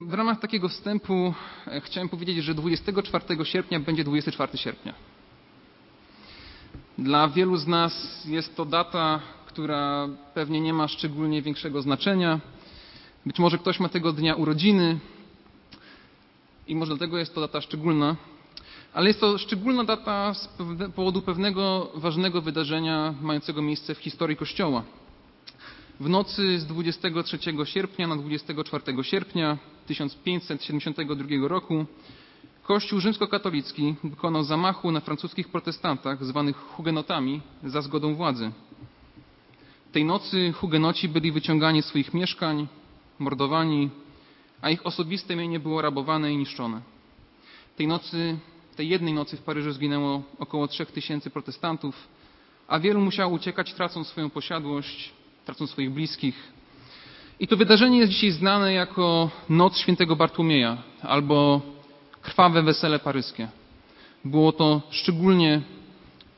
W ramach takiego wstępu e, chciałem powiedzieć, że 24 sierpnia będzie 24 sierpnia. Dla wielu z nas jest to data, która pewnie nie ma szczególnie większego znaczenia. Być może ktoś ma tego dnia urodziny i może dlatego jest to data szczególna, ale jest to szczególna data z powodu pewnego ważnego wydarzenia mającego miejsce w historii Kościoła. W nocy z 23 sierpnia na 24 sierpnia 1572 roku Kościół rzymskokatolicki dokonał zamachu na francuskich protestantach zwanych hugenotami za zgodą władzy. Tej nocy hugenoci byli wyciągani z swoich mieszkań, mordowani, a ich osobiste mienie było rabowane i niszczone. Tej nocy, tej jednej nocy w Paryżu zginęło około 3000 protestantów, a wielu musiało uciekać, tracąc swoją posiadłość, tracąc swoich bliskich. I to wydarzenie jest dzisiaj znane jako Noc Świętego Bartłomieja albo Krwawe Wesele Paryskie. Było to szczególnie,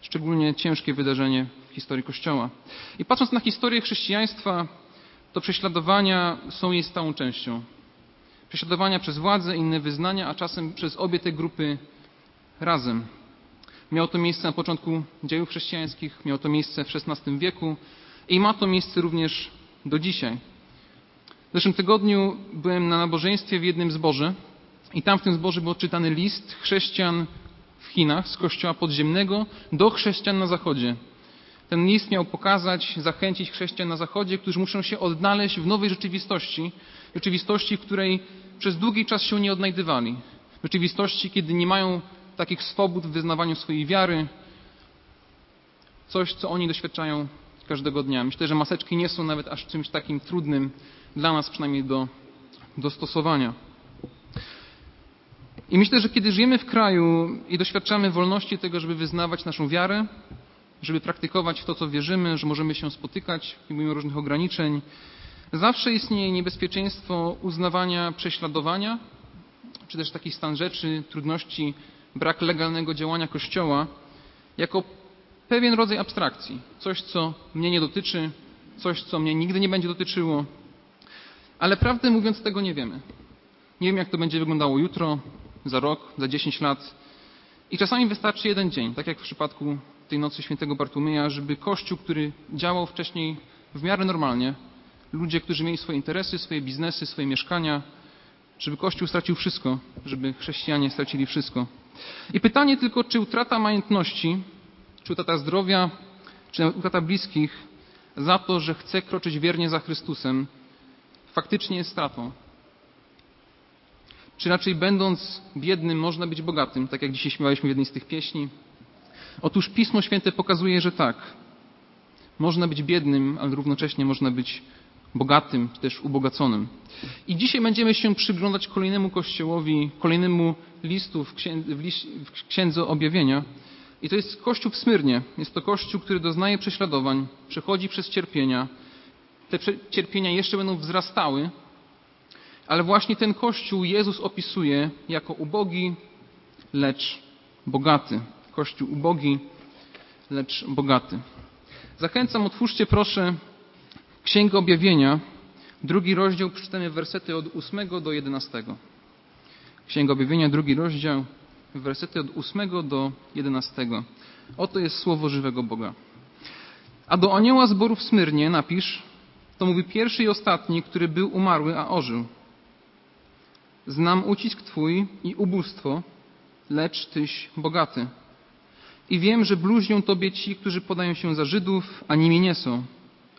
szczególnie ciężkie wydarzenie w historii Kościoła. I patrząc na historię chrześcijaństwa, to prześladowania są jej stałą częścią. Prześladowania przez władze, inne wyznania, a czasem przez obie te grupy razem. Miało to miejsce na początku dziejów chrześcijańskich, miało to miejsce w XVI wieku i ma to miejsce również do dzisiaj. W zeszłym tygodniu byłem na nabożeństwie w jednym zborze i tam w tym zborze był odczytany list chrześcijan w Chinach z kościoła podziemnego do chrześcijan na zachodzie. Ten list miał pokazać, zachęcić chrześcijan na zachodzie, którzy muszą się odnaleźć w nowej rzeczywistości, rzeczywistości, w której przez długi czas się nie odnajdywali. Rzeczywistości, kiedy nie mają takich swobód w wyznawaniu swojej wiary, coś, co oni doświadczają każdego dnia. Myślę, że maseczki nie są nawet aż czymś takim trudnym dla nas przynajmniej do, do stosowania. I myślę, że kiedy żyjemy w kraju i doświadczamy wolności tego, żeby wyznawać naszą wiarę, żeby praktykować w to, co wierzymy, że możemy się spotykać mimo różnych ograniczeń, zawsze istnieje niebezpieczeństwo uznawania prześladowania, czy też taki stan rzeczy, trudności, brak legalnego działania Kościoła jako pewien rodzaj abstrakcji. Coś, co mnie nie dotyczy, coś, co mnie nigdy nie będzie dotyczyło. Ale prawdę mówiąc, tego nie wiemy. Nie wiem, jak to będzie wyglądało jutro, za rok, za 10 lat. I czasami wystarczy jeden dzień, tak jak w przypadku tej nocy świętego Bartłomieja, żeby Kościół, który działał wcześniej w miarę normalnie, ludzie, którzy mieli swoje interesy, swoje biznesy, swoje mieszkania, żeby Kościół stracił wszystko, żeby chrześcijanie stracili wszystko. I pytanie tylko, czy utrata majątności czy utrata zdrowia, czy utrata bliskich za to, że chce kroczyć wiernie za Chrystusem, faktycznie jest stratą. Czy raczej będąc biednym można być bogatym, tak jak dzisiaj śmiewaliśmy w jednej z tych pieśni? Otóż Pismo Święte pokazuje, że tak. Można być biednym, ale równocześnie można być bogatym, też ubogaconym. I dzisiaj będziemy się przyglądać kolejnemu kościołowi, kolejnemu listu w księdze objawienia, i to jest Kościół w Smyrnie. Jest to Kościół, który doznaje prześladowań, przechodzi przez cierpienia. Te cierpienia jeszcze będą wzrastały, ale właśnie ten Kościół Jezus opisuje jako ubogi, lecz bogaty. Kościół ubogi, lecz bogaty. Zachęcam, otwórzcie proszę Księgę Objawienia, drugi rozdział, przeczytamy wersety od 8 do 11. Księga Objawienia, drugi rozdział, wersety od 8 do 11. Oto jest słowo żywego Boga. A do anioła zboru w Smyrnie napisz, to mówi pierwszy i ostatni, który był umarły, a ożył. Znam ucisk Twój i ubóstwo, lecz Tyś bogaty. I wiem, że bluźnią Tobie ci, którzy podają się za Żydów, a nimi nie są,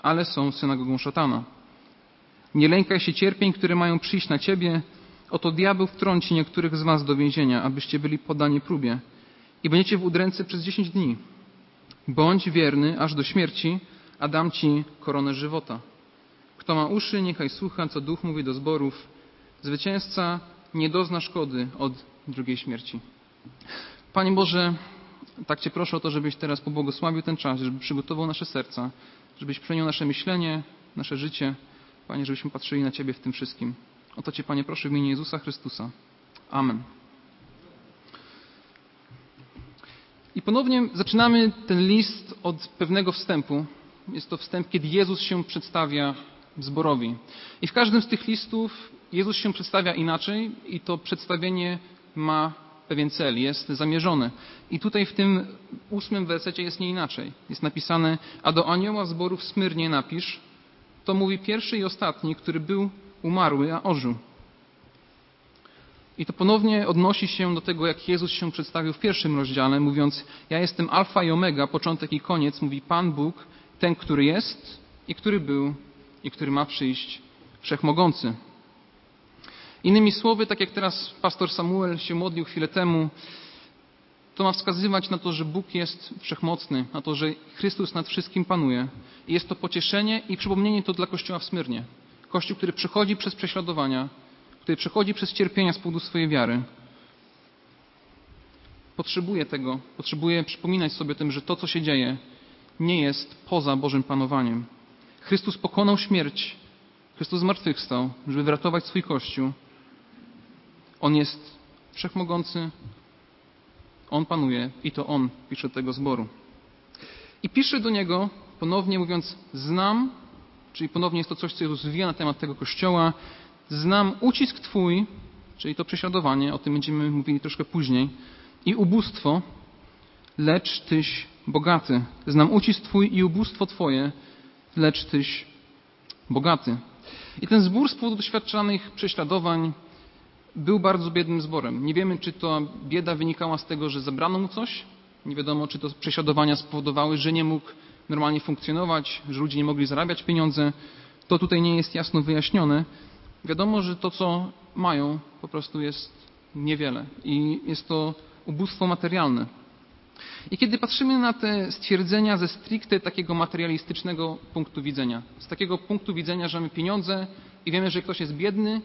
ale są synagogą szatana. Nie lękaj się cierpień, które mają przyjść na Ciebie, Oto diabeł wtrąci niektórych z was do więzienia, abyście byli podani próbie i będziecie w udręce przez dziesięć dni. Bądź wierny aż do śmierci, a dam ci koronę żywota. Kto ma uszy, niechaj słucha, co duch mówi do zborów. Zwycięzca nie dozna szkody od drugiej śmierci. Panie Boże, tak Cię proszę o to, żebyś teraz pobłogosławił ten czas, żeby przygotował nasze serca, żebyś przeniósł nasze myślenie, nasze życie. Panie, żebyśmy patrzyli na Ciebie w tym wszystkim. O to Cię, Panie, proszę w imieniu Jezusa Chrystusa. Amen. I ponownie zaczynamy ten list od pewnego wstępu. Jest to wstęp, kiedy Jezus się przedstawia zborowi. I w każdym z tych listów Jezus się przedstawia inaczej i to przedstawienie ma pewien cel, jest zamierzone. I tutaj w tym ósmym wersecie jest nie inaczej. Jest napisane, a do anioła zboru w Smyrnie napisz, to mówi pierwszy i ostatni, który był umarły, a ożył. I to ponownie odnosi się do tego, jak Jezus się przedstawił w pierwszym rozdziale, mówiąc: Ja jestem Alfa i Omega, początek i koniec, mówi Pan Bóg, ten, który jest i który był i który ma przyjść, wszechmogący. Innymi słowy, tak jak teraz pastor Samuel się modlił chwilę temu, to ma wskazywać na to, że Bóg jest wszechmocny, na to, że Chrystus nad wszystkim panuje. I jest to pocieszenie i przypomnienie to dla Kościoła w Smyrnie. Kościół, który przechodzi przez prześladowania, który przechodzi przez cierpienia z powodu swojej wiary, potrzebuje tego, potrzebuje przypominać sobie o tym, że to, co się dzieje, nie jest poza Bożym panowaniem. Chrystus pokonał śmierć, Chrystus zmartwychwstał, żeby wyratować swój Kościół. On jest wszechmogący, On panuje i to On pisze tego zboru. I pisze do niego, ponownie mówiąc, znam, czyli ponownie jest to coś, co Jezus wie na temat tego Kościoła, znam ucisk Twój, czyli to prześladowanie, o tym będziemy mówili troszkę później, i ubóstwo, lecz Tyś bogaty. Znam ucisk Twój i ubóstwo Twoje, lecz Tyś bogaty. I ten zbór z powodu doświadczanych prześladowań był bardzo biednym zborem. Nie wiemy, czy to bieda wynikała z tego, że zabrano mu coś. Nie wiadomo, czy to prześladowania spowodowały, że nie mógł normalnie funkcjonować, że ludzie nie mogli zarabiać pieniądze. To tutaj nie jest jasno wyjaśnione. Wiadomo, że to, co mają, po prostu jest niewiele i jest to ubóstwo materialne. I kiedy patrzymy na te stwierdzenia ze stricte takiego materialistycznego punktu widzenia, z takiego punktu widzenia, że mamy pieniądze i wiemy, że ktoś jest biedny,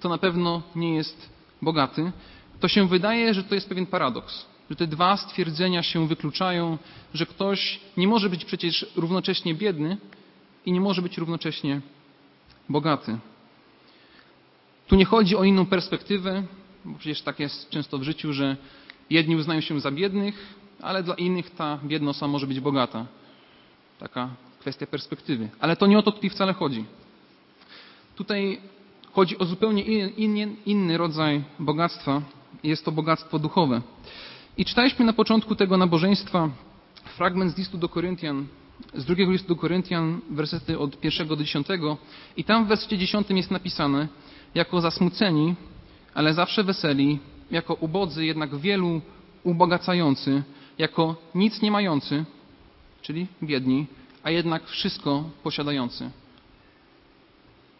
to na pewno nie jest bogaty, to się wydaje, że to jest pewien paradoks, że te dwa stwierdzenia się wykluczają, że ktoś nie może być przecież równocześnie biedny i nie może być równocześnie bogaty. Tu nie chodzi o inną perspektywę, bo przecież tak jest często w życiu, że jedni uznają się za biednych, ale dla innych ta biedna osoba może być bogata. Taka kwestia perspektywy. Ale to nie o to tutaj wcale chodzi. Tutaj chodzi o zupełnie inny, inny rodzaj bogactwa. Jest to bogactwo duchowe. I czytaliśmy na początku tego nabożeństwa fragment z listu do Koryntian, z drugiego listu do Koryntian, wersety od pierwszego do dziesiątego. I tam w wersecie dziesiątym jest napisane, jako zasmuceni, ale zawsze weseli, jako ubodzy, jednak wielu ubogacający, jako nic nie mający, czyli biedni, a jednak wszystko posiadający.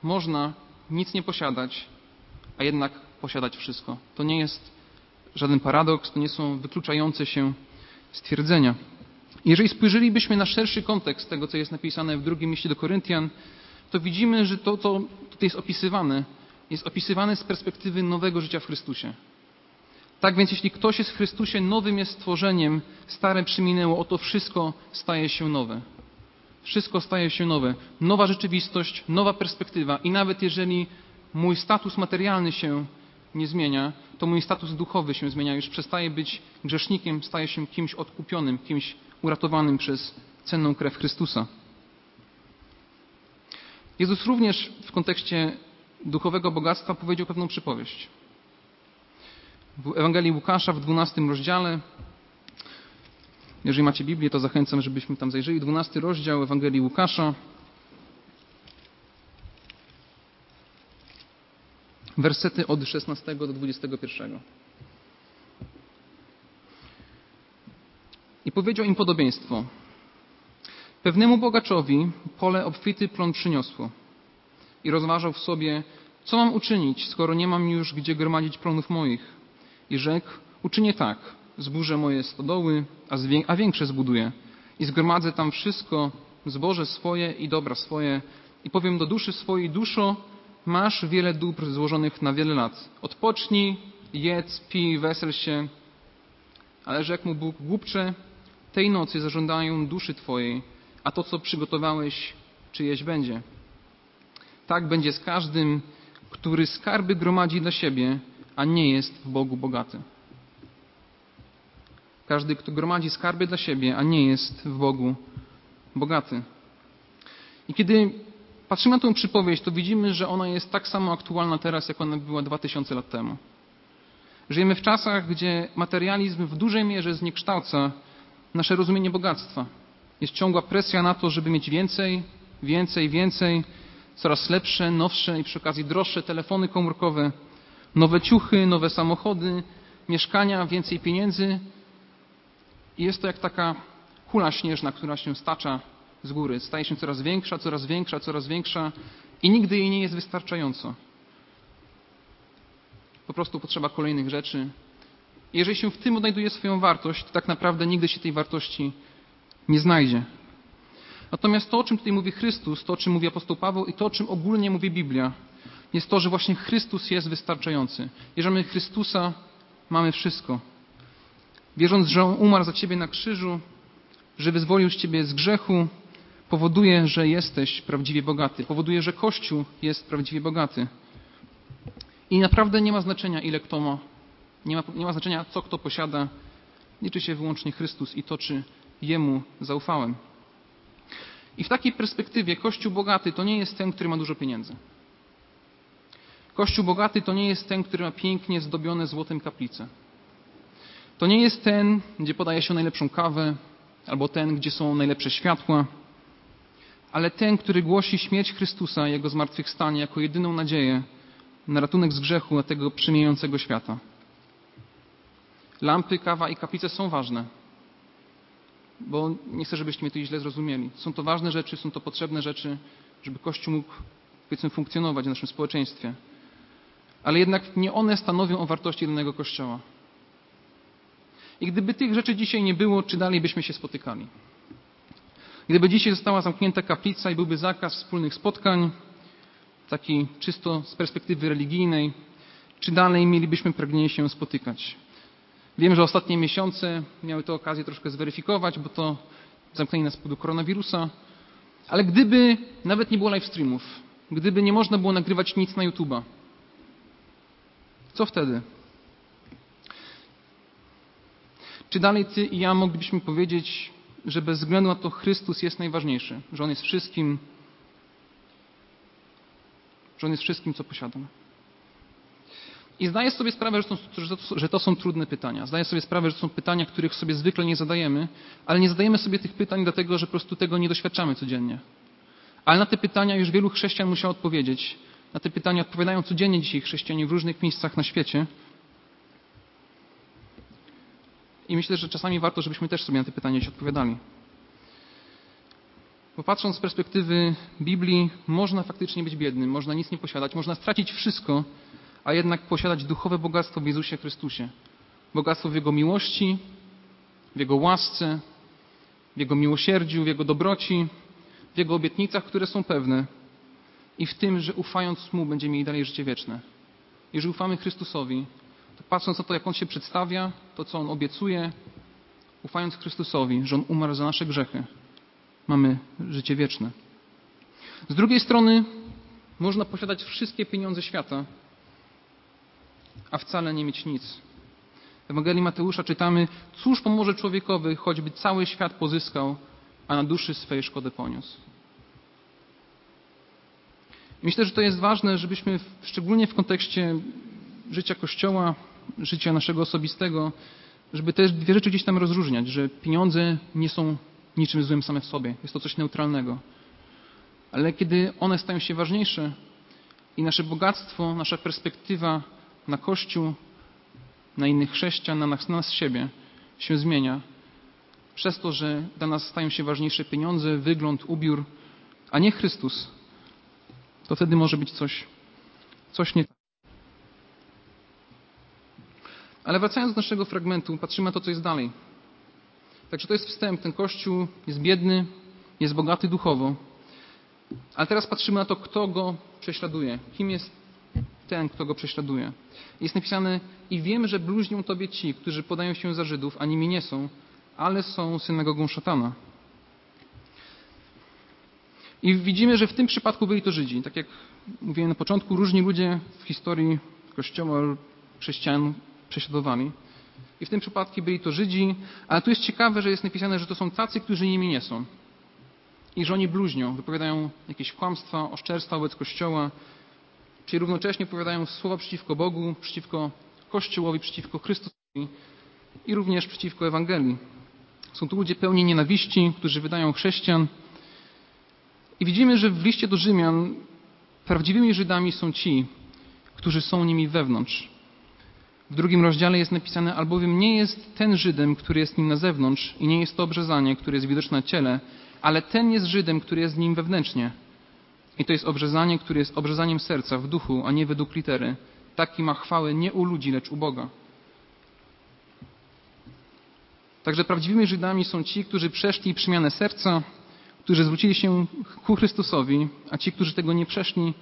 Można nic nie posiadać, a jednak posiadać wszystko. To nie jest żaden paradoks, to nie są wykluczające się stwierdzenia. Jeżeli spojrzelibyśmy na szerszy kontekst tego, co jest napisane w drugim liście do Koryntian, to widzimy, że to, co tutaj jest opisywane, jest opisywane z perspektywy nowego życia w Chrystusie. Tak więc, jeśli ktoś jest w Chrystusie, nowym jest stworzeniem, stare przyminęło, oto wszystko staje się nowe. Wszystko staje się nowe. Nowa rzeczywistość, nowa perspektywa. I nawet jeżeli mój status materialny się nie zmienia, to mój status duchowy się zmienia. Już przestaje być grzesznikiem, staje się kimś odkupionym, kimś uratowanym przez cenną krew Chrystusa. Jezus również w kontekście duchowego bogactwa powiedział pewną przypowieść. W Ewangelii Łukasza w 12 rozdziale, jeżeli macie Biblię, to zachęcam, żebyśmy tam zajrzeli. 12 rozdział Ewangelii Łukasza. Wersety od 16 do 21. I powiedział im podobieństwo. Pewnemu bogaczowi pole obfity plon przyniosło i rozważał w sobie, co mam uczynić, skoro nie mam już gdzie gromadzić plonów moich. I rzekł, uczynię tak, zburzę moje stodoły, a większe zbuduję i zgromadzę tam wszystko, zboże swoje i dobra swoje i powiem do duszy swojej, duszo, masz wiele dóbr złożonych na wiele lat. Odpocznij, jedz, pij, wesel się. Ale rzekł mu Bóg, głupcze, tej nocy zażądają duszy Twojej, a to, co przygotowałeś, czyjeś będzie. Tak będzie z każdym, który skarby gromadzi dla siebie, a nie jest w Bogu bogaty. Każdy, kto gromadzi skarby dla siebie, a nie jest w Bogu bogaty. I kiedy patrzymy na tę przypowieść, to widzimy, że ona jest tak samo aktualna teraz, jak ona była 2000 lat temu. Żyjemy w czasach, gdzie materializm w dużej mierze zniekształca nasze rozumienie bogactwa. Jest ciągła presja na to, żeby mieć więcej, więcej, więcej, coraz lepsze, nowsze i przy okazji droższe telefony komórkowe, nowe ciuchy, nowe samochody, mieszkania, więcej pieniędzy. I jest to jak taka kula śnieżna, która się stacza z góry. Staje się coraz większa, coraz większa, coraz większa i nigdy jej nie jest wystarczająco. Po prostu potrzeba kolejnych rzeczy. Jeżeli się w tym odnajduje swoją wartość, to tak naprawdę nigdy się tej wartości nie znajdzie. Natomiast to, o czym tutaj mówi Chrystus, to, o czym mówi apostoł Paweł i to, o czym ogólnie mówi Biblia, jest to, że właśnie Chrystus jest wystarczający. Wierzymy Chrystusa, mamy wszystko. Wierząc, że On umarł za Ciebie na krzyżu, że wyzwolił z Ciebie z grzechu, powoduje, że jesteś prawdziwie bogaty. Powoduje, że Kościół jest prawdziwie bogaty. I naprawdę nie ma znaczenia, ile kto ma. Nie ma, nie ma znaczenia, co kto posiada. Liczy się wyłącznie Chrystus i to, czy Jemu zaufałem. I w takiej perspektywie Kościół bogaty to nie jest ten, który ma dużo pieniędzy. Kościół bogaty to nie jest ten, który ma pięknie zdobione złotem kaplice. To nie jest ten, gdzie podaje się najlepszą kawę, albo ten, gdzie są najlepsze światła, ale ten, który głosi śmierć Chrystusa, Jego zmartwychwstanie jako jedyną nadzieję na ratunek z grzechu tego przemijającego świata. Lampy, kawa i kaplice są ważne, bo nie chcę, żebyście mnie tu źle zrozumieli. Są to ważne rzeczy, są to potrzebne rzeczy, żeby Kościół mógł powiedzmy funkcjonować w naszym społeczeństwie. Ale jednak nie one stanowią o wartości danego Kościoła. I gdyby tych rzeczy dzisiaj nie było, czy dalej byśmy się spotykali? Gdyby dzisiaj została zamknięta kaplica i byłby zakaz wspólnych spotkań, taki czysto z perspektywy religijnej, czy dalej mielibyśmy pragnienie się spotykać? Wiem, że ostatnie miesiące miały to okazję troszkę zweryfikować, bo to zamknięcie nas powodu koronawirusa, ale gdyby nawet nie było live streamów, gdyby nie można było nagrywać nic na YouTube'a, co wtedy? Czy dalej ty i ja moglibyśmy powiedzieć, że bez względu na to Chrystus jest najważniejszy, że On jest wszystkim, że On jest wszystkim, co posiadam. I zdaję sobie sprawę, że to, że to są trudne pytania. Zdaję sobie sprawę, że to są pytania, których sobie zwykle nie zadajemy, ale nie zadajemy sobie tych pytań dlatego, że po prostu tego nie doświadczamy codziennie. Ale na te pytania już wielu chrześcijan musiało odpowiedzieć. Na te pytania odpowiadają codziennie dzisiaj chrześcijanie w różnych miejscach na świecie. I myślę, że czasami warto, żebyśmy też sobie na te pytania się odpowiadali. Bo patrząc z perspektywy Biblii, można faktycznie być biednym, można nic nie posiadać, można stracić wszystko, a jednak posiadać duchowe bogactwo w Jezusie Chrystusie. Bogactwo w Jego miłości, w Jego łasce, w Jego miłosierdziu, w Jego dobroci, w Jego obietnicach, które są pewne i w tym, że ufając Mu będziemy mieli dalej życie wieczne. Jeżeli ufamy Chrystusowi, to patrząc na to, jak On się przedstawia, to co On obiecuje, ufając Chrystusowi, że On umarł za nasze grzechy, mamy życie wieczne. Z drugiej strony można posiadać wszystkie pieniądze świata, a wcale nie mieć nic. W Ewangelii Mateusza czytamy, cóż pomoże człowiekowi, choćby cały świat pozyskał, a na duszy swej szkodę poniósł. Myślę, że to jest ważne, żebyśmy szczególnie w kontekście życia Kościoła, życia naszego osobistego, żeby te dwie rzeczy gdzieś tam rozróżniać, że pieniądze nie są niczym złym same w sobie. Jest to coś neutralnego. Ale kiedy one stają się ważniejsze i nasze bogactwo, nasza perspektywa na Kościół, na innych chrześcijan, na nas, na nas siebie się zmienia, przez to, że dla nas stają się ważniejsze pieniądze, wygląd, ubiór, a nie Chrystus, to wtedy może być coś, coś nie tak. Ale wracając do naszego fragmentu, patrzymy na to, co jest dalej. Także to jest wstęp. Ten kościół jest biedny, jest bogaty duchowo. Ale teraz patrzymy na to, kto go prześladuje. Kim jest ten, kto go prześladuje. Jest napisane i wiem, że bluźnią tobie ci, którzy podają się za Żydów, a nimi nie są, ale są synagogą szatana. I widzimy, że w tym przypadku byli to Żydzi. Tak jak mówiłem na początku, różni ludzie w historii Kościoła chrześcijan prześladowani. I w tym przypadku byli to Żydzi, ale tu jest ciekawe, że jest napisane, że to są tacy, którzy nimi nie są. i że oni bluźnią, wypowiadają jakieś kłamstwa, oszczerstwa wobec Kościoła, czyli równocześnie powiadają słowa przeciwko Bogu, przeciwko Kościołowi, przeciwko Chrystusowi i również przeciwko Ewangelii. Są to ludzie pełni nienawiści, którzy wydają chrześcijan. I widzimy, że w liście do Rzymian prawdziwymi Żydami są ci, którzy są nimi wewnątrz. W drugim rozdziale jest napisane, albowiem nie jest ten Żydem, który jest nim na zewnątrz i nie jest to obrzezanie, które jest widoczne na ciele, ale ten jest Żydem, który jest nim wewnętrznie. I to jest obrzezanie, które jest obrzezaniem serca w duchu, a nie według litery. Taki ma chwałę nie u ludzi, lecz u Boga. Także prawdziwymi Żydami są ci, którzy przeszli przemianę serca, którzy zwrócili się ku Chrystusowi, a ci, którzy tego nie przeszli,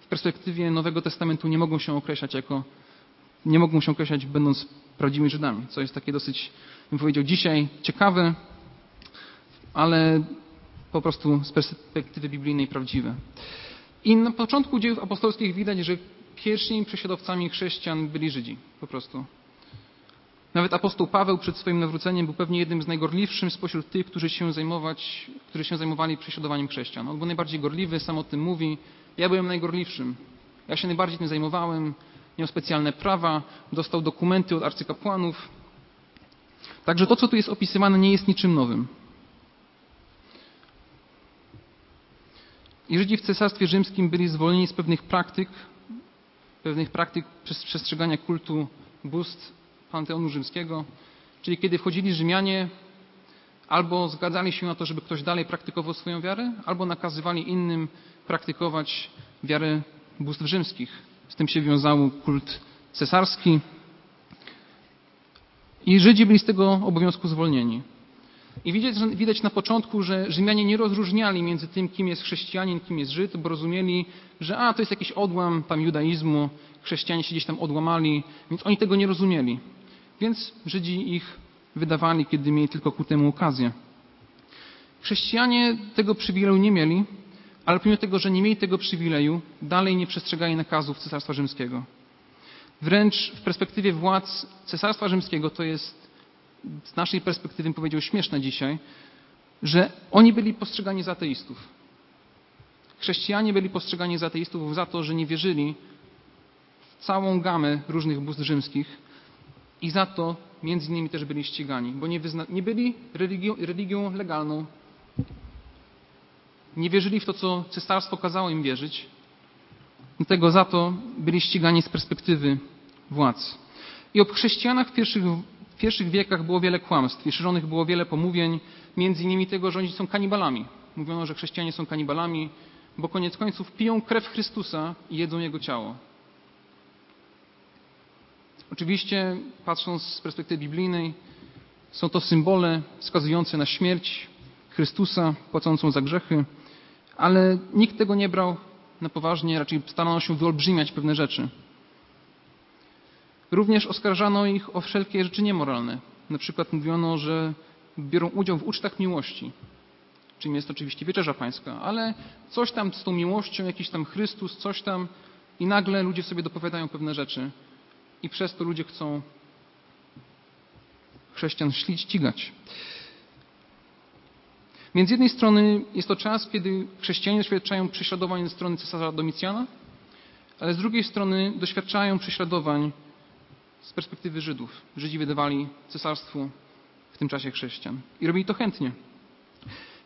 w perspektywie Nowego Testamentu nie mogą się określać jako, nie mogą się określać będąc prawdziwymi Żydami, co jest takie dosyć, bym powiedział, dzisiaj ciekawe, ale po prostu z perspektywy biblijnej prawdziwe. I na początku dziejów apostolskich widać, że pierwszymi prześladowcami chrześcijan byli Żydzi, po prostu. Nawet apostoł Paweł przed swoim nawróceniem był pewnie jednym z najgorliwszych spośród tych, którzy się, zajmować, którzy się zajmowali prześladowaniem chrześcijan. On był najbardziej gorliwy, sam o tym mówi. Ja byłem najgorliwszym. Ja się najbardziej tym zajmowałem. Miał specjalne prawa, dostał dokumenty od arcykapłanów. Także to, co tu jest opisywane, nie jest niczym nowym. I Żydzi w Cesarstwie Rzymskim byli zwolnieni z pewnych praktyk, pewnych praktyk przestrzegania kultu bóstw Panteonu Rzymskiego. Czyli kiedy wchodzili Rzymianie, albo zgadzali się na to, żeby ktoś dalej praktykował swoją wiarę, albo nakazywali innym praktykować wiarę bóstw rzymskich. Z tym się wiązał kult cesarski. I Żydzi byli z tego obowiązku zwolnieni. I widać, widać na początku, że Rzymianie nie rozróżniali między tym, kim jest chrześcijanin, kim jest Żyd, bo rozumieli, że a, to jest jakiś odłam tam judaizmu, chrześcijanie się gdzieś tam odłamali, więc oni tego nie rozumieli. Więc Żydzi ich wydawali, kiedy mieli tylko ku temu okazję. Chrześcijanie tego przywileju nie mieli, ale pomimo tego, że nie mieli tego przywileju, dalej nie przestrzegali nakazów Cesarstwa Rzymskiego. Wręcz w perspektywie władz Cesarstwa Rzymskiego to jest z naszej perspektywy, powiedział, śmieszne dzisiaj, że oni byli postrzegani za ateistów. Chrześcijanie byli postrzegani za ateistów za to, że nie wierzyli w całą gamę różnych bóstw rzymskich i za to między innymi też byli ścigani, bo nie, wyzna- nie byli religią, religią legalną, nie wierzyli w to, co cesarstwo kazało im wierzyć, dlatego za to byli ścigani z perspektywy władz. I o chrześcijanach w pierwszych, w pierwszych wiekach było wiele kłamstw i szerzonych było wiele pomówień, między innymi tego, że oni są kanibalami. Mówiono, że chrześcijanie są kanibalami, bo koniec końców piją krew Chrystusa i jedzą Jego ciało. Oczywiście, patrząc z perspektywy biblijnej, są to symbole wskazujące na śmierć Chrystusa, płacącą za grzechy, ale nikt tego nie brał na poważnie, raczej starano się wyolbrzymiać pewne rzeczy. Również oskarżano ich o wszelkie rzeczy niemoralne. Na przykład mówiono, że biorą udział w ucztach miłości, czym jest oczywiście wieczerza pańska, ale coś tam z tą miłością, jakiś tam Chrystus, coś tam i nagle ludzie sobie dopowiadają pewne rzeczy i przez to ludzie chcą chrześcijan ścigać. Więc z jednej strony jest to czas, kiedy chrześcijanie doświadczają prześladowań ze strony cesarza Domicjana, ale z drugiej strony doświadczają prześladowań z perspektywy Żydów. Żydzi wydawali cesarstwu w tym czasie chrześcijan i robili to chętnie.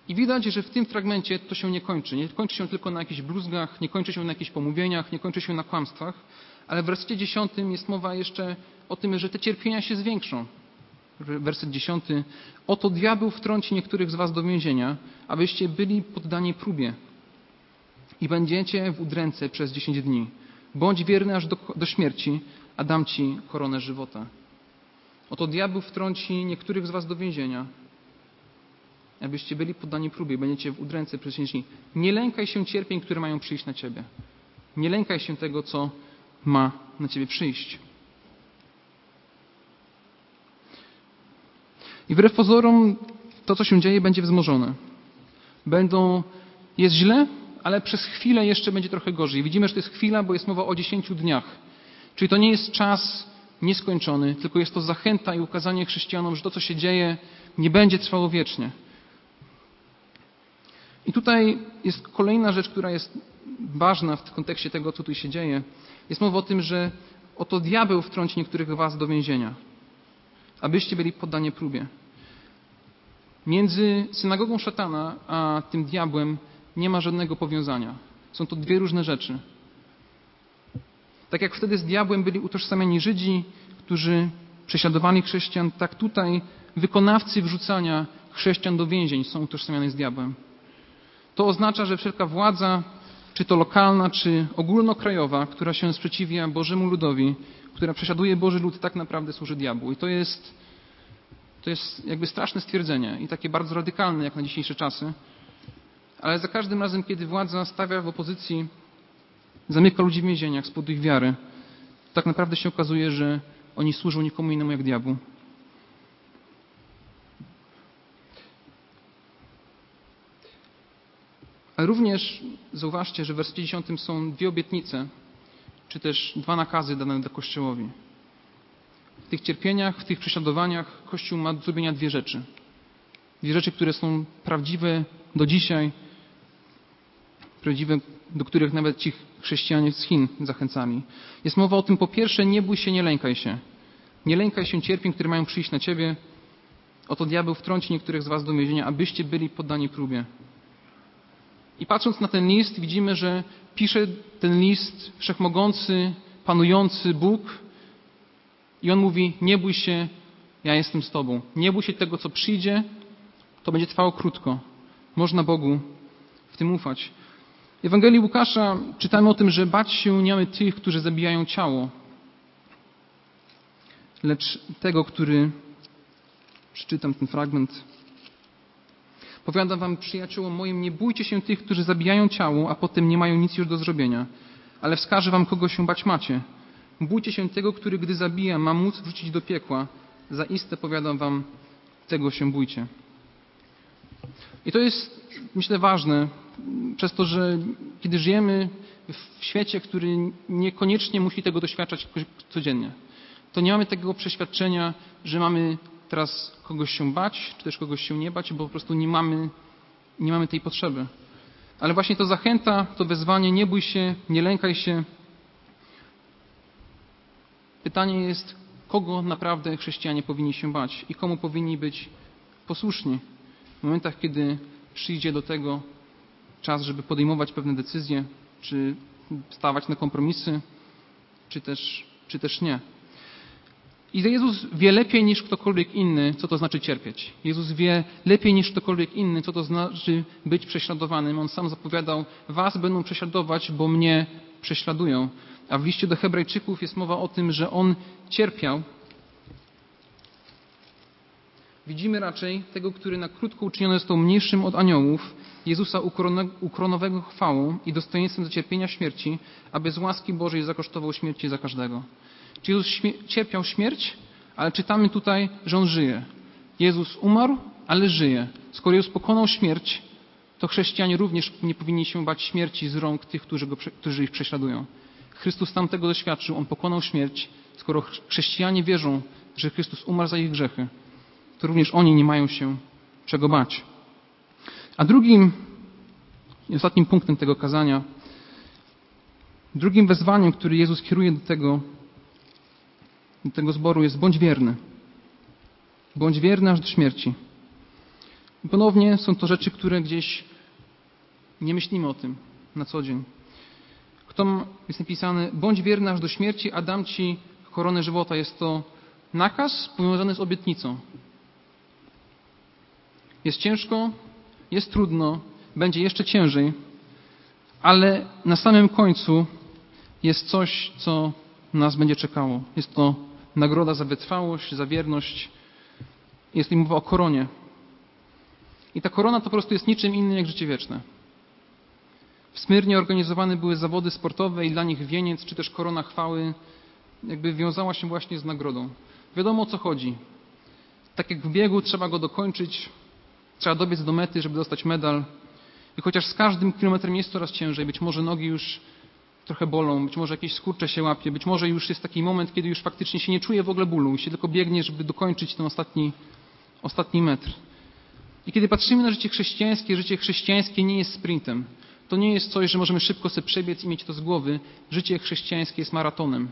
I widać, że w tym fragmencie to się nie kończy. Nie kończy się tylko na jakichś bluzgach, nie kończy się na jakichś pomówieniach, nie kończy się na kłamstwach, ale w wersecie 10 jest mowa jeszcze o tym, że te cierpienia się zwiększą. Werset 10. Oto diabeł wtrąci niektórych z was do więzienia, abyście byli poddani próbie i będziecie w udręce przez 10 dni. Bądź wierny aż do, do śmierci, a dam ci koronę żywota. Oto diabeł wtrąci niektórych z was do więzienia, abyście byli poddani próbie i będziecie w udręce przez 10 dni. Nie lękaj się cierpień, które mają przyjść na ciebie. Nie lękaj się tego, co ma na ciebie przyjść. I wbrew pozorom to, co się dzieje, będzie wzmożone. Będą, jest źle, ale przez chwilę jeszcze będzie trochę gorzej. Widzimy, że to jest chwila, bo jest mowa o dziesięciu dniach. Czyli to nie jest czas nieskończony, tylko jest to zachęta i ukazanie chrześcijanom, że to, co się dzieje, nie będzie trwało wiecznie. I tutaj jest kolejna rzecz, która jest ważna w kontekście tego, co tu się dzieje. Jest mowa o tym, że oto diabeł wtrąci niektórych was do więzienia, abyście byli poddani próbie. Między synagogą szatana a tym diabłem nie ma żadnego powiązania. Są to dwie różne rzeczy. Tak jak wtedy z diabłem byli utożsamiani Żydzi, którzy prześladowali chrześcijan, tak tutaj wykonawcy wrzucania chrześcijan do więzień są utożsamiani z diabłem. To oznacza, że wszelka władza, czy to lokalna, czy ogólnokrajowa, która się sprzeciwia Bożemu ludowi, która prześladuje Boży lud, tak naprawdę służy diabłu. I to jest, to jest jakby straszne stwierdzenie i takie bardzo radykalne jak na dzisiejsze czasy. Ale za każdym razem, kiedy władza stawia w opozycji, zamyka ludzi w więzieniach z powodu ich wiary, tak naprawdę się okazuje, że oni służą nikomu innemu jak diabłu. Również zauważcie, że w wersecie 10 są dwie obietnice, czy też dwa nakazy dane do Kościołowi. W tych cierpieniach, w tych prześladowaniach Kościół ma do zrobienia dwie rzeczy. Dwie rzeczy, które są prawdziwe do dzisiaj, prawdziwe, do których nawet ci chrześcijanie z Chin zachęcali. Jest mowa o tym, po pierwsze, nie bój się, nie lękaj się. Nie lękaj się cierpień, które mają przyjść na ciebie. Oto diabeł wtrąci niektórych z was do więzienia, abyście byli poddani próbie. I patrząc na ten list, widzimy, że pisze ten list wszechmogący, panujący Bóg. I on mówi: Nie bój się, ja jestem z Tobą. Nie bój się tego, co przyjdzie, to będzie trwało krótko. Można Bogu w tym ufać. W Ewangelii Łukasza czytamy o tym, że bać się nie mamy tych, którzy zabijają ciało, lecz tego, który. Przeczytam ten fragment. Powiadam wam, przyjaciołom moim, nie bójcie się tych, którzy zabijają ciało, a potem nie mają nic już do zrobienia. Ale wskażę wam, kogo się bać macie. Bójcie się tego, który gdy zabija, ma móc wrzucić do piekła. Zaiste powiadam wam, tego się bójcie. I to jest, myślę, ważne, przez to, że kiedy żyjemy w świecie, który niekoniecznie musi tego doświadczać codziennie, to nie mamy tego przeświadczenia, że mamy teraz kogoś się bać, czy też kogoś się nie bać, bo po prostu nie mamy, nie mamy tej potrzeby. Ale właśnie to zachęta, to wezwanie, nie bój się, nie lękaj się. Pytanie jest, kogo naprawdę chrześcijanie powinni się bać i komu powinni być posłuszni w momentach, kiedy przyjdzie do tego czas, żeby podejmować pewne decyzje, czy stawać na kompromisy, czy też, czy też nie. I Jezus wie lepiej niż ktokolwiek inny, co to znaczy cierpieć. Jezus wie lepiej niż ktokolwiek inny, co to znaczy być prześladowanym. On sam zapowiadał, was będą prześladować, bo mnie prześladują. A w liście do Hebrajczyków jest mowa o tym, że on cierpiał. Widzimy raczej tego, który na krótko uczyniony został mniejszym od aniołów, Jezusa ukronowego chwałą i dostojeństwem do cierpienia śmierci, aby z łaski Bożej zakosztował śmierci za każdego. Czy Jezus cierpiał śmierć, ale czytamy tutaj, że On żyje. Jezus umarł, ale żyje. Skoro Jezus pokonał śmierć, to chrześcijanie również nie powinni się bać śmierci z rąk tych, którzy, go, którzy ich prześladują. Chrystus tam tego doświadczył, On pokonał śmierć. Skoro chrześcijanie wierzą, że Chrystus umarł za ich grzechy, to również oni nie mają się czego bać. A drugim ostatnim punktem tego kazania, drugim wezwaniem, który Jezus kieruje do tego, tego zboru jest bądź wierny. Bądź wierny aż do śmierci. I ponownie są to rzeczy, które gdzieś nie myślimy o tym na co dzień. Kto jest napisane, bądź wierny aż do śmierci, a dam ci koronę żywota. Jest to nakaz powiązany z obietnicą. Jest ciężko, jest trudno, będzie jeszcze ciężej, ale na samym końcu jest coś, co nas będzie czekało. Jest to nagroda za wytrwałość, za wierność. Jest mowa o koronie. I ta korona to po prostu jest niczym innym jak życie wieczne. W Smyrnie organizowane były zawody sportowe i dla nich wieniec, czy też korona chwały jakby wiązała się właśnie z nagrodą. Wiadomo o co chodzi. Tak jak w biegu trzeba go dokończyć, trzeba dobiec do mety, żeby dostać medal. I chociaż z każdym kilometrem jest coraz ciężej, być może nogi już trochę bolą, być może jakieś skurcze się łapie, być może już jest taki moment, kiedy już faktycznie się nie czuje w ogóle bólu i się tylko biegnie, żeby dokończyć ten ostatni, ostatni metr. I kiedy patrzymy na życie chrześcijańskie, życie chrześcijańskie nie jest sprintem. To nie jest coś, że możemy szybko sobie przebiec i mieć to z głowy. Życie chrześcijańskie jest maratonem.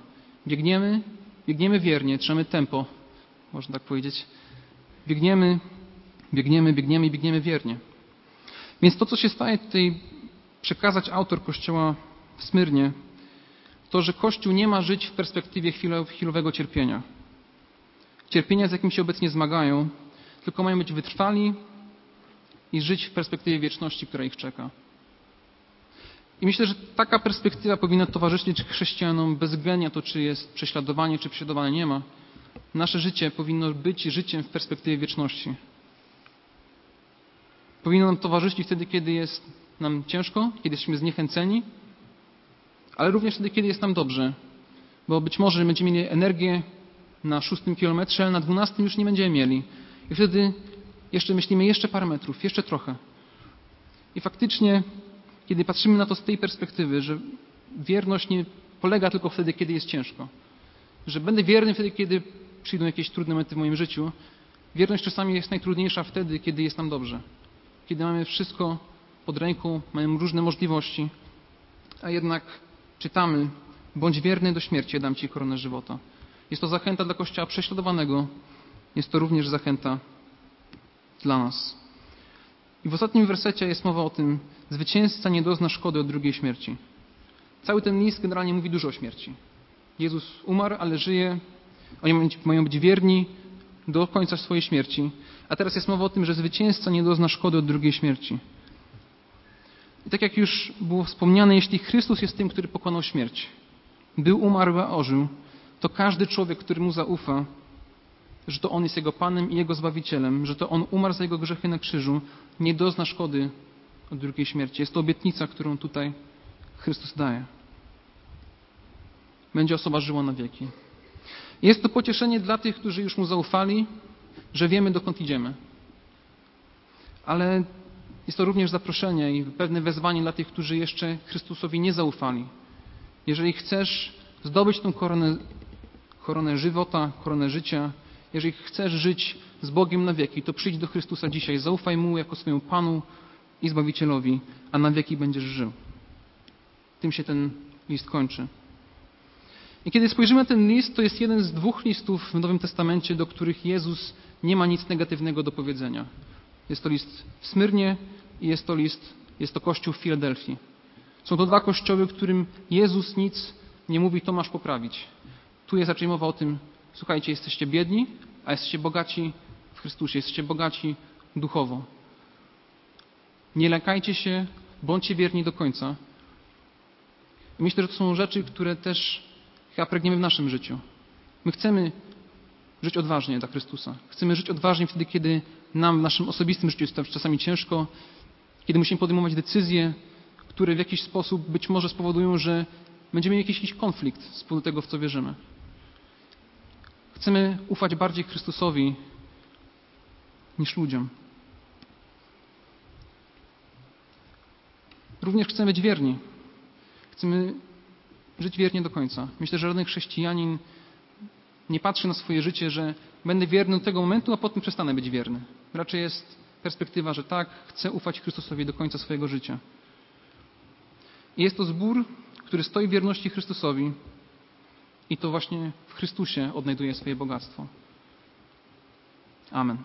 Biegniemy, biegniemy wiernie, trzymamy tempo, można tak powiedzieć. Biegniemy, biegniemy, biegniemy i biegniemy wiernie. Więc to, co się staje tutaj przekazać autor Kościoła w Smyrnie, to, że Kościół nie ma żyć w perspektywie chwilowego cierpienia. Cierpienia, z jakim się obecnie zmagają, tylko mają być wytrwali i żyć w perspektywie wieczności, która ich czeka. I myślę, że taka perspektywa powinna towarzyszyć chrześcijanom bez względu to, czy jest prześladowanie, czy prześladowanie nie ma. Nasze życie powinno być życiem w perspektywie wieczności. Powinno nam towarzyszyć wtedy, kiedy jest nam ciężko, kiedy jesteśmy zniechęceni, ale również wtedy, kiedy jest nam dobrze. Bo być może będziemy mieli energię na szóstym kilometrze, ale na dwunastym już nie będziemy mieli. I wtedy jeszcze myślimy jeszcze parę metrów, jeszcze trochę. I faktycznie, kiedy patrzymy na to z tej perspektywy, że wierność nie polega tylko wtedy, kiedy jest ciężko, że będę wierny wtedy, kiedy przyjdą jakieś trudne momenty w moim życiu, wierność czasami jest najtrudniejsza wtedy, kiedy jest nam dobrze. Kiedy mamy wszystko pod ręką, mamy różne możliwości, a jednak czytamy, bądź wierny do śmierci, dam Ci koronę żywota. Jest to zachęta dla Kościoła prześladowanego, jest to również zachęta dla nas. I w ostatnim wersecie jest mowa o tym, zwycięzca nie dozna szkody od drugiej śmierci. Cały ten list generalnie mówi dużo o śmierci. Jezus umarł, ale żyje, oni mają być wierni do końca swojej śmierci. A teraz jest mowa o tym, że zwycięzca nie dozna szkody od drugiej śmierci. I tak jak już było wspomniane, jeśli Chrystus jest tym, który pokonał śmierć, był umarły, a ożył, to każdy człowiek, który mu zaufa, że to On jest Jego Panem i Jego Zbawicielem, że to On umarł za Jego grzechy na krzyżu, nie dozna szkody od drugiej śmierci. Jest to obietnica, którą tutaj Chrystus daje. Będzie osoba żyła na wieki. Jest to pocieszenie dla tych, którzy już Mu zaufali, że wiemy, dokąd idziemy. Ale jest to również zaproszenie i pewne wezwanie dla tych, którzy jeszcze Chrystusowi nie zaufali. Jeżeli chcesz zdobyć tą koronę, koronę żywota, koronę życia, jeżeli chcesz żyć z Bogiem na wieki, to przyjdź do Chrystusa dzisiaj, zaufaj Mu jako swojemu Panu i Zbawicielowi, a na wieki będziesz żył. Tym się ten list kończy. I kiedy spojrzymy na ten list, to jest jeden z dwóch listów w Nowym Testamencie, do których Jezus nie ma nic negatywnego do powiedzenia. Jest to list w Smyrnie i jest to list, jest to kościół w Filadelfii. Są to dwa kościoły, którym Jezus nic nie mówi, to masz poprawić. Tu jest raczej mowa o tym, słuchajcie, jesteście biedni, a jesteście bogaci w Chrystusie, jesteście bogaci duchowo. Nie lękajcie się, bądźcie wierni do końca. Myślę, że to są rzeczy, które też chyba pragniemy w naszym życiu. My chcemy żyć odważnie dla Chrystusa. Chcemy żyć odważnie wtedy, kiedy nam w naszym osobistym życiu jest czasami ciężko, kiedy musimy podejmować decyzje, które w jakiś sposób być może spowodują, że będziemy mieli jakiś, konflikt z tego, w co wierzymy. Chcemy ufać bardziej Chrystusowi niż ludziom. Również chcemy być wierni. Chcemy żyć wiernie do końca. Myślę, że żaden chrześcijanin nie patrzy na swoje życie, że będę wierny do tego momentu, a potem przestanę być wierny. Raczej jest perspektywa, że tak, chcę ufać Chrystusowi do końca swojego życia. I jest to zbór, który stoi w wierności Chrystusowi i to właśnie w Chrystusie odnajduje swoje bogactwo. Amen.